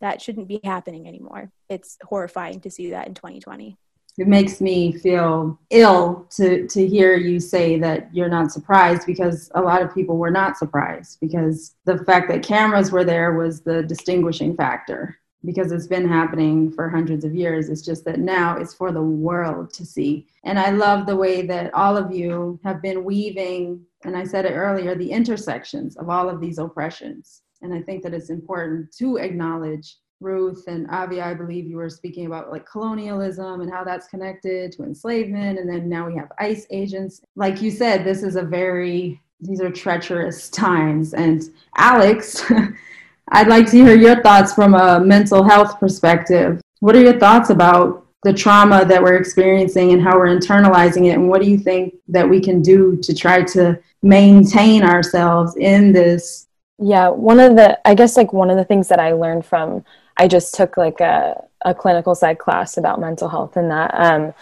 that shouldn't be happening anymore. It's horrifying to see that in 2020 it makes me feel ill to to hear you say that you're not surprised because a lot of people were not surprised because the fact that cameras were there was the distinguishing factor. Because it's been happening for hundreds of years it's just that now it's for the world to see. And i love the way that all of you have been weaving and i said it earlier the intersections of all of these oppressions. And i think that it's important to acknowledge Ruth and Avi, I believe you were speaking about like colonialism and how that's connected to enslavement. And then now we have ICE agents. Like you said, this is a very, these are treacherous times. And Alex, I'd like to hear your thoughts from a mental health perspective. What are your thoughts about the trauma that we're experiencing and how we're internalizing it? And what do you think that we can do to try to maintain ourselves in this yeah one of the i guess like one of the things that i learned from I just took like a, a clinical psych class about mental health and that um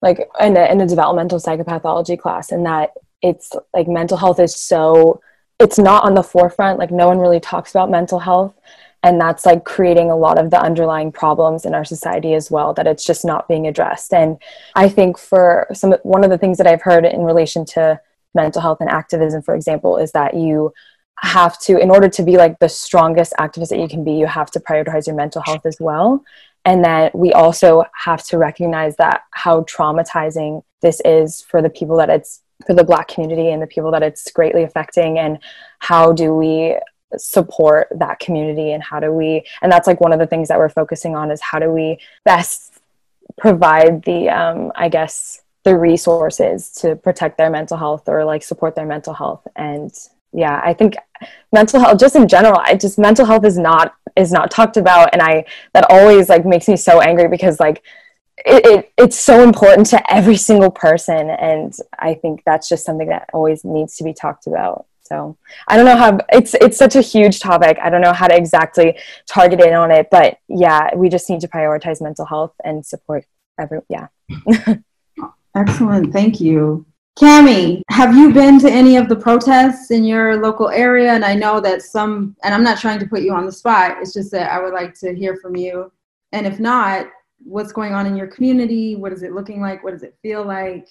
like in a, in a developmental psychopathology class and that it's like mental health is so it's not on the forefront like no one really talks about mental health and that's like creating a lot of the underlying problems in our society as well that it's just not being addressed. And i think for some one of the things that i've heard in relation to mental health and activism for example is that you have to in order to be like the strongest activist that you can be you have to prioritize your mental health as well. And that we also have to recognize that how traumatizing this is for the people that it's for the black community and the people that it's greatly affecting and how do we support that community and how do we and that's like one of the things that we're focusing on is how do we best provide the um, i guess the resources to protect their mental health or like support their mental health and yeah i think mental health just in general i just mental health is not is not talked about and i that always like makes me so angry because like it, it, it's so important to every single person and i think that's just something that always needs to be talked about. So i don't know how it's it's such a huge topic. I don't know how to exactly target in on it but yeah we just need to prioritize mental health and support every yeah. Excellent. Thank you Cami, have you been to any of the protests in your local area? And I know that some, and I'm not trying to put you on the spot, it's just that I would like to hear from you. And if not, what's going on in your community? What is it looking like? What does it feel like?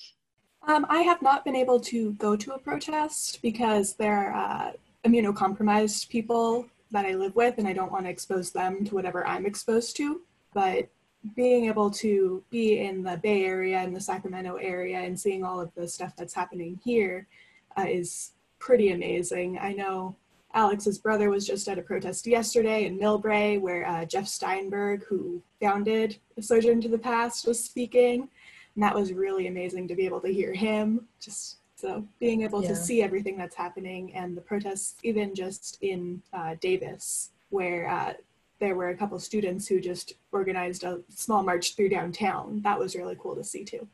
Um, I have not been able to go to a protest because there are uh, immunocompromised people that I live with, and I don't want to expose them to whatever I'm exposed to. But being able to be in the Bay Area and the Sacramento area and seeing all of the stuff that's happening here uh, is pretty amazing. I know Alex's brother was just at a protest yesterday in Millbrae where uh, Jeff Steinberg, who founded A Sojourn to the Past, was speaking. And that was really amazing to be able to hear him. Just so being able yeah. to see everything that's happening and the protests, even just in uh, Davis, where uh, there were a couple students who just organized a small march through downtown. That was really cool to see too.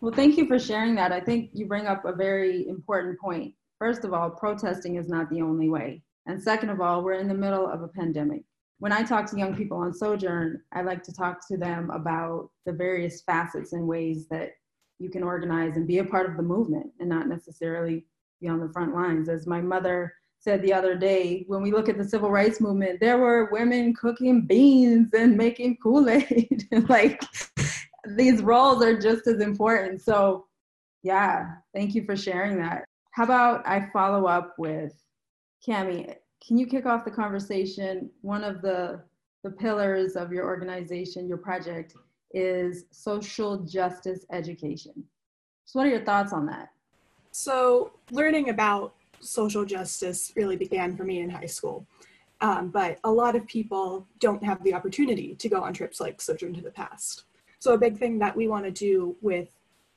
Well, thank you for sharing that. I think you bring up a very important point. First of all, protesting is not the only way. And second of all, we're in the middle of a pandemic. When I talk to young people on Sojourn, I like to talk to them about the various facets and ways that you can organize and be a part of the movement and not necessarily be on the front lines. As my mother said the other day, when we look at the civil rights movement, there were women cooking beans and making Kool Aid. like these roles are just as important. So Yeah, thank you for sharing that. How about I follow up with Cami? Can you kick off the conversation? One of the the pillars of your organization, your project, is social justice education. So, what are your thoughts on that? So, learning about social justice really began for me in high school. Um, but a lot of people don't have the opportunity to go on trips like Sojourn to the Past. So, a big thing that we want to do with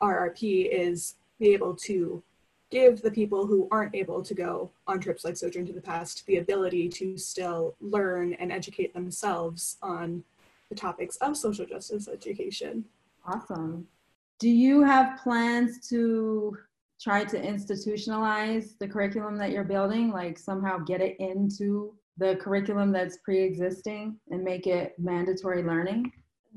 RRP is be able to give the people who aren't able to go on trips like Sojourn to the Past the ability to still learn and educate themselves on the topics of social justice education. Awesome. Do you have plans to try to institutionalize the curriculum that you're building, like somehow get it into the curriculum that's pre existing and make it mandatory learning?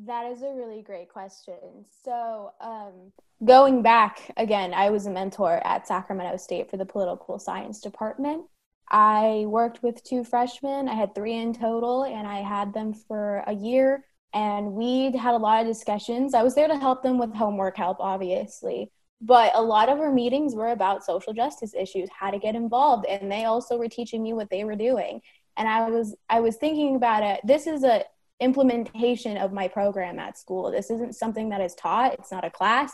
That is a really great question. So, um, going back again, I was a mentor at Sacramento State for the political science department. I worked with two freshmen. I had three in total, and I had them for a year. And we had a lot of discussions. I was there to help them with homework help, obviously. But a lot of our meetings were about social justice issues, how to get involved. And they also were teaching me what they were doing. And I was I was thinking about it. This is a implementation of my program at school. This isn't something that is taught, it's not a class.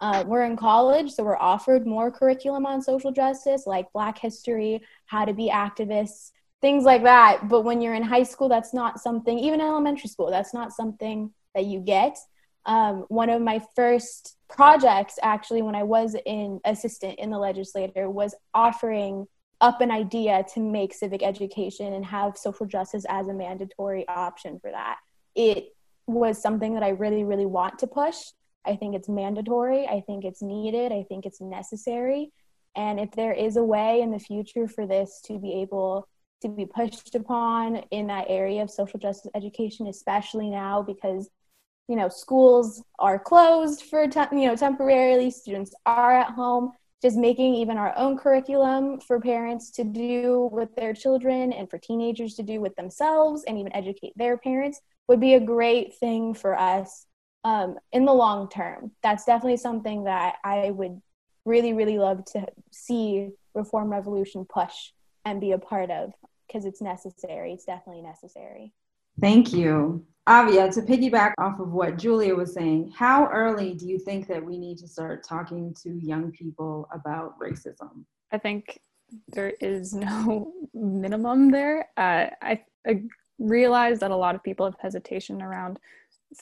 Uh, we're in college, so we're offered more curriculum on social justice, like Black history, how to be activists, things like that. But when you're in high school, that's not something, even elementary school, that's not something that you get. Um, one of my first projects, actually, when I was in assistant in the legislature, was offering up an idea to make civic education and have social justice as a mandatory option for that. It was something that I really, really want to push. I think it's mandatory. I think it's needed. I think it's necessary. And if there is a way in the future for this to be able to be pushed upon in that area of social justice education, especially now because you know schools are closed for te- you know temporarily, students are at home just making even our own curriculum for parents to do with their children and for teenagers to do with themselves and even educate their parents would be a great thing for us um, in the long term. That's definitely something that I would really, really love to see Reform Revolution push and be a part of because it's necessary. It's definitely necessary. Thank you. Avia, to piggyback off of what Julia was saying, how early do you think that we need to start talking to young people about racism? I think there is no minimum there. Uh, I, I realize that a lot of people have hesitation around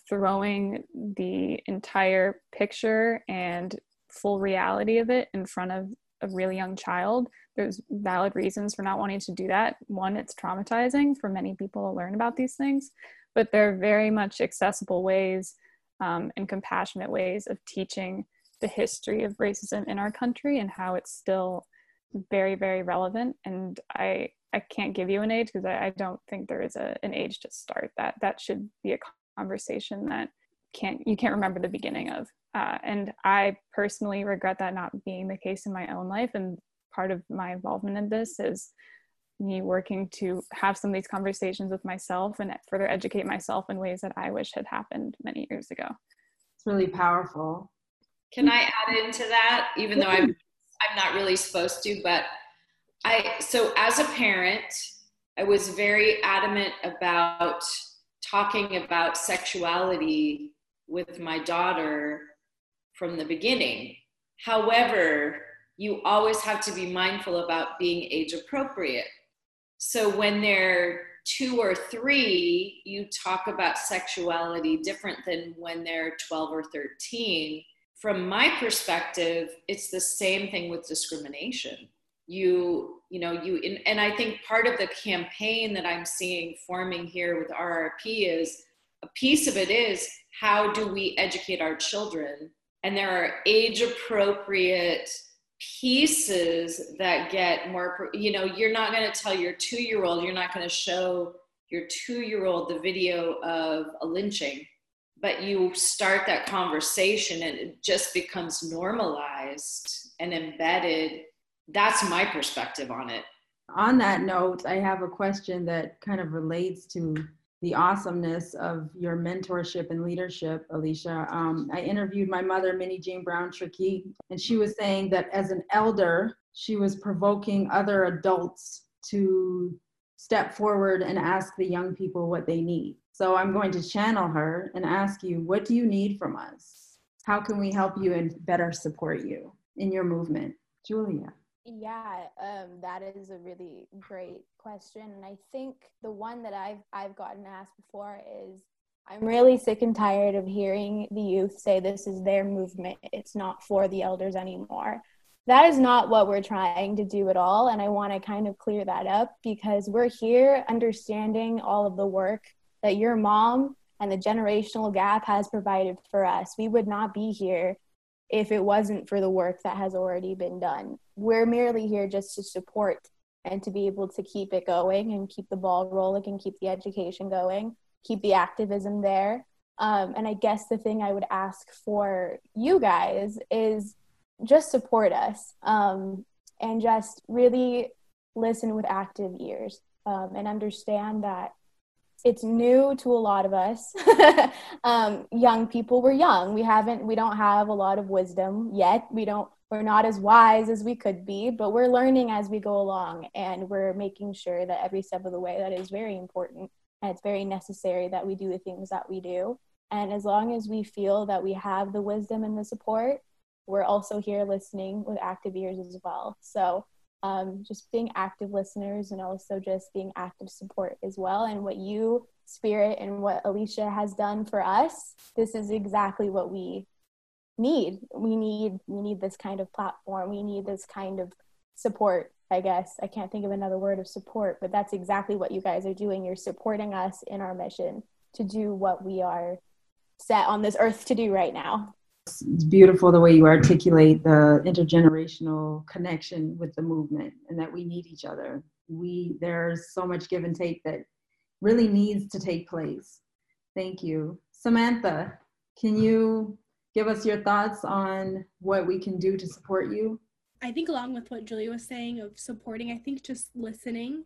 throwing the entire picture and full reality of it in front of a really young child. There's valid reasons for not wanting to do that. One, it's traumatizing for many people to learn about these things but they're very much accessible ways um, and compassionate ways of teaching the history of racism in our country and how it's still very very relevant. And i i can't give you an age because I, I, don't think there is a, an age to start that. That should be a conversation that can't you can't remember the beginning of. Uh, and i personally regret that not being the case in my own life. And part of my involvement in this is me working to have some of these conversations with myself and further educate myself in ways that I wish had happened many years ago. It's really powerful. Can I add into that, even though I'm I'm not really supposed to, but I so as a parent, I was very adamant about talking about sexuality with my daughter from the beginning. However, you always have to be mindful about being age appropriate so when they're two or three, you talk about sexuality different than when they're 12 or 13. From my perspective, it's the same thing with discrimination. You, you know, you, and I think part of the campaign that I'm seeing forming here with RRP is a piece of it is how do we educate our children? And there are age appropriate pieces that get more you know you're not going to tell your two year old you're not going to show your two year old the video of a lynching but you start that conversation and it just becomes normalized and embedded. That's my perspective on it. On that note i have a question that kind of relates to the awesomeness of your mentorship and leadership, Alicia. Um, I interviewed my mother, Minnijean Brown Trickey, and she was saying that as an elder, she was provoking other adults to step forward and ask the young people what they need. So I'm going to channel her and ask you, what do you need from us? How can we help you and better support you in your movement? Julia. Yeah, um, that is a really great question, and I think the one that I've I've gotten asked before is I'm really sick and tired of hearing the youth say this is their movement. It's not for the elders anymore. That is not what we're trying to do at all, and I want to kind of clear that up because we're here understanding all of the work that your mom and the generational gap has provided for us. We would not be here if it wasn't for the work that has already been done. We're merely here just to support and to be able to keep it going and keep the ball rolling and keep the education going, keep the activism there. Um, and I guess the thing I would ask for you guys is just support us um, and just really listen with active ears um, and understand that it's new to a lot of us. Um, young people we're young. We haven't we don't have a lot of wisdom yet. We don't we're not as wise as we could be but we're learning as we go along and we're making sure that every step of the way that is very important and it's very necessary that we do the things that we do and as long as we feel that we have the wisdom and the support we're also here listening with active ears as well so um, just being active listeners and also just being active support as well. And what you, Spirit, and what Alicia has done for us, this is exactly what we need. We need we need this kind of platform. We need this kind of support. I guess I can't think of another word of support, but that's exactly what you guys are doing. You're supporting us in our mission to do what we are set on this earth to do right now it's beautiful the way you articulate the intergenerational connection with the movement and that we need each other we there's so much give and take that really needs to take place thank you samantha can you give us your thoughts on what we can do to support you. I think along with what julia was saying of supporting i think just listening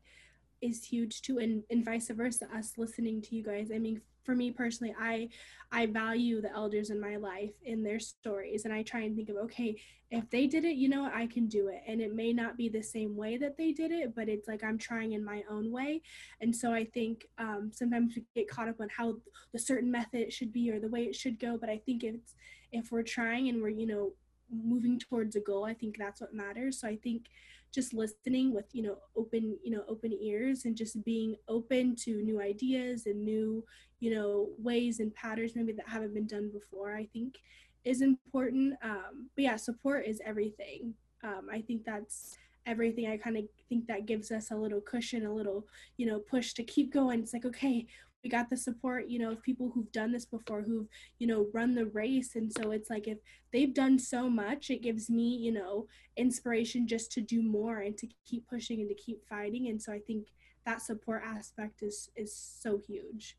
is huge too and, and vice versa us listening to you guys. I mean for me personally i i value the elders in my life in their stories and i try and think of okay if they did it you know i can do it. And it may not be the same way that they did it but it's like i'm trying in my own way. And so i think um, sometimes we get caught up on how the certain method should be or the way it should go but i think it's if we're trying and we're you know moving towards a goal i think that's what matters. So i think just listening with you know open you know open ears and just being open to new ideas and new you know ways and patterns maybe that haven't been done before i think is important. Um, but yeah support is everything. Um, i think that's everything i kind of think that gives us a little cushion a little you know push to keep going. It's like okay we got the support you know of people who've done this before who've you know run the race. And so it's like if they've done so much it gives me you know inspiration just to do more and to keep pushing and to keep fighting. And so i think that support aspect is is so huge.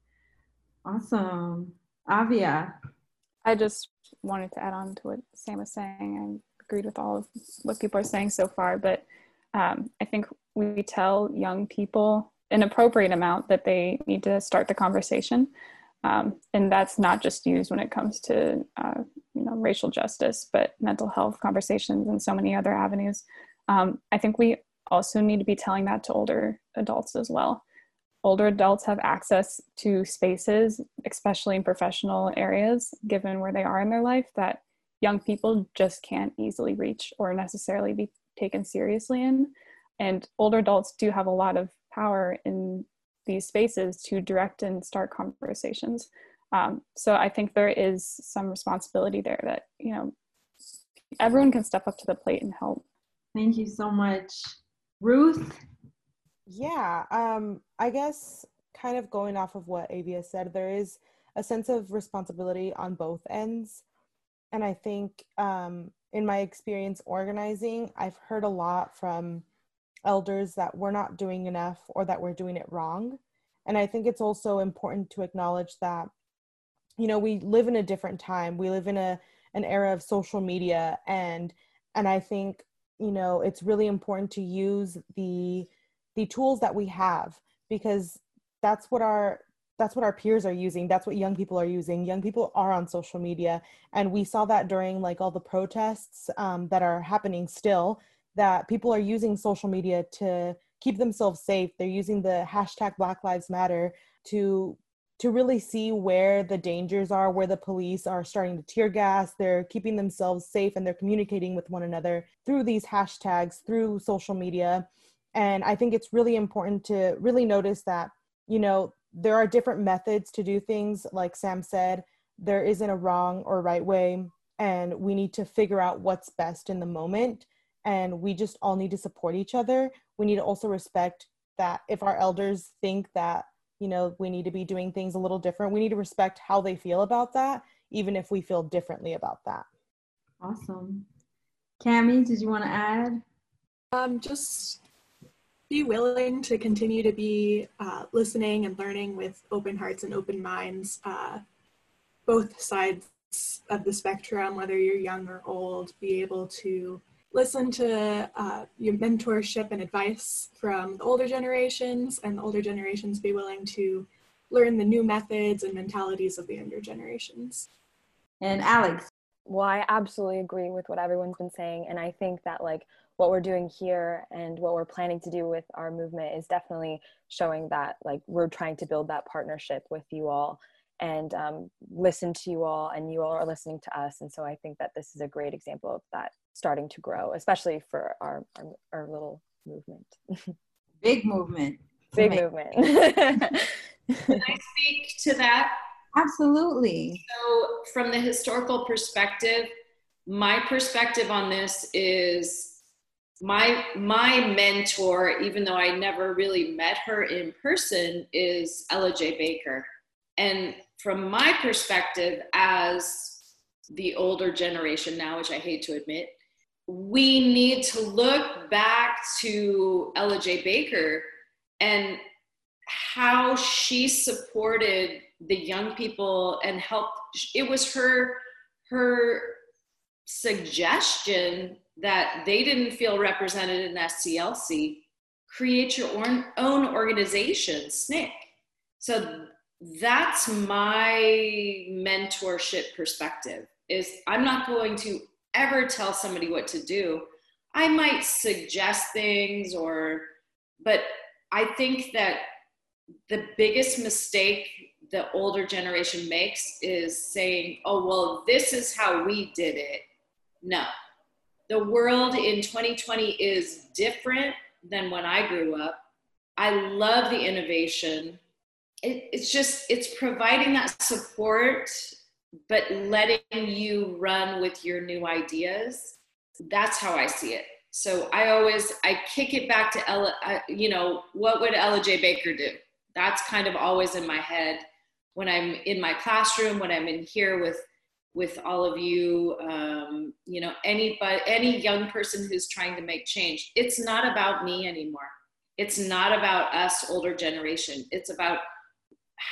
Awesome. Avia. I just wanted to add on to what sam was saying. I agreed with all of what people are saying so far but um, i think we tell young people an appropriate amount that they need to start the conversation. Um, and that's not just used when it comes to uh, you know racial justice, but mental health conversations and so many other avenues. Um, I think we also need to be telling that to older adults as well. Older adults have access to spaces, especially in professional areas, given where they are in their life, that young people just can't easily reach or necessarily be taken seriously in. And older adults do have a lot of power in these spaces to direct and start conversations. Um, so I think there is some responsibility there that, you know, everyone can step up to the plate and help. Thank you so much. Ruth? Yeah, um, I guess kind of going off of what Avia said, there is a sense of responsibility on both ends. And I think um, in my experience organizing, I've heard a lot from elders that we're not doing enough or that we're doing it wrong. And I think it's also important to acknowledge that, you know, we live in a different time. We live in a an era of social media. And and I think, you know, it's really important to use the the tools that we have because that's what our that's what our peers are using. That's what young people are using. Young people are on social media. And we saw that during like all the protests um, that are happening still that people are using social media to keep themselves safe. They're using the hashtag black lives matter to to really see where the dangers are where the police are starting to tear gas. They're keeping themselves safe and they're communicating with one another through these hashtags through social media. And i think it's really important to really notice that you know there are different methods to do things. Like sam said there isn't a wrong or right way and we need to figure out what's best in the moment and we just all need to support each other. We need to also respect that if our elders think that you know we need to be doing things a little different we need to respect how they feel about that even if we feel differently about that. Awesome. Cami did you want to add? Um just be willing to continue to be uh, listening and learning with open hearts and open minds, uh, both sides of the spectrum, whether you're young or old, be able to listen to uh, your mentorship and advice from the older generations, and the older generations be willing to learn the new methods and mentalities of the younger generations. And Alex. Well, I absolutely agree with what everyone's been saying. And I think that, like, what we're doing here and what we're planning to do with our movement is definitely showing that like we're trying to build that partnership with you all and um, listen to you all and you all are listening to us and so i think that this is a great example of that starting to grow especially for our our, our little movement. Big movement. Big movement. Can i speak to that? Absolutely. So from the historical perspective my perspective on this is my my mentor even though i never really met her in person is ella j. Baker. And from my perspective as the older generation now which i hate to admit we need to look back to ella j baker and how she supported the young people and helped it was her her suggestion that they didn't feel represented in SCLC, create your own organization, SNCC. So that's my mentorship perspective is I'm not going to ever tell somebody what to do. I might suggest things or but I think that the biggest mistake the older generation makes is saying, "Oh, well, this is how we did it." No, the world in 2020 is different than when I grew up. I love the innovation. It, it's just, it's providing that support, but letting you run with your new ideas. That's how I see it. So I always, I kick it back to Ella, you know, what would Ella J. Baker do? That's kind of always in my head when I'm in my classroom, when I'm in here with with all of you um, you know anybody any young person who's trying to make change it's not about me anymore it's not about us older generation it's about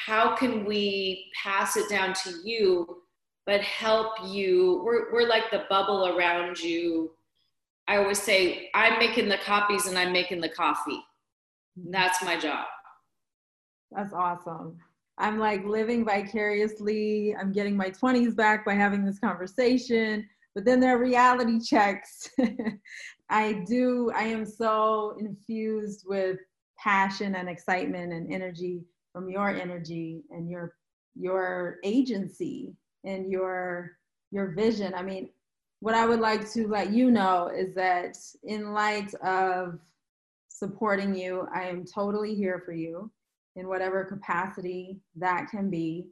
how can we pass it down to you but help you we're, we're like the bubble around you i always say i'm making the copies and i'm making the coffee that's my job that's awesome I'm like living vicariously. I'm getting my 20s back by having this conversation. But then there are reality checks. I do, I am so infused with passion and excitement and energy from your energy and your your agency and your your vision. I mean, what I would like to let you know is that in light of supporting you, I am totally here for you in whatever capacity that can be.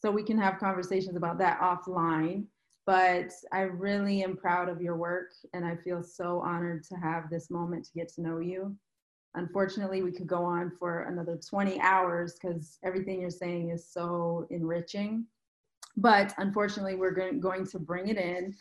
So we can have conversations about that offline. But I really am proud of your work and I feel so honored to have this moment to get to know you. Unfortunately, we could go on for another 20 hours because everything you're saying is so enriching. But unfortunately, we're going to bring it in.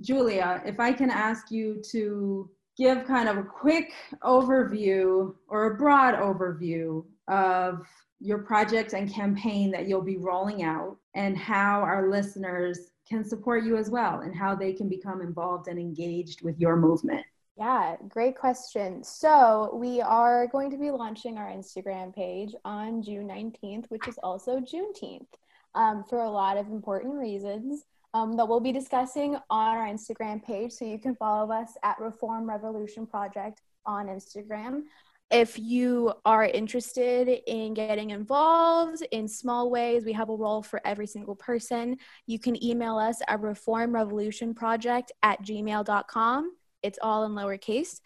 Julia, if I can ask you to give kind of a quick overview or a broad overview of your project and campaign that you'll be rolling out and how our listeners can support you as well and how they can become involved and engaged with your movement. Yeah, great question. So, we are going to be launching our Instagram page on June 19th, which is also Juneteenth, um, for a lot of important reasons um, that we'll be discussing on our Instagram page. So, you can follow us at Reform Revolution Project on Instagram. If you are interested in getting involved in small ways, we have a role for every single person. You can email us at reformrevolutionproject at gmail.com it's all in lowercase.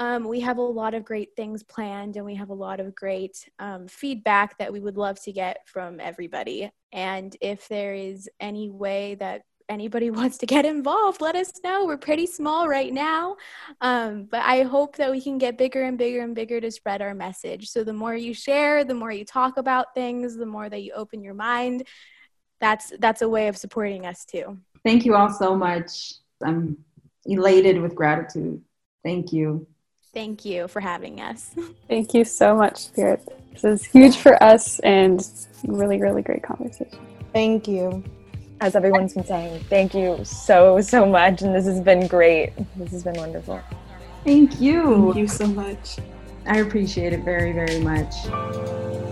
Um, we have a lot of great things planned and we have a lot of great um, feedback that we would love to get from everybody. And if there is any way that anybody wants to get involved, let us know. We're pretty small right now, um, but I hope that we can get bigger and bigger and bigger to spread our message. So the more you share, the more you talk about things, the more that you open your mind. That's that's a way of supporting us too. Thank you all so much. I'm elated with gratitude. Thank you. Thank you for having us. Thank you so much, Spirit. This is huge for us and really, really great conversation. Thank you. As everyone's been saying, thank you so, so much. And this has been great. This has been wonderful. Thank you. Thank you so much. I appreciate it very, very much.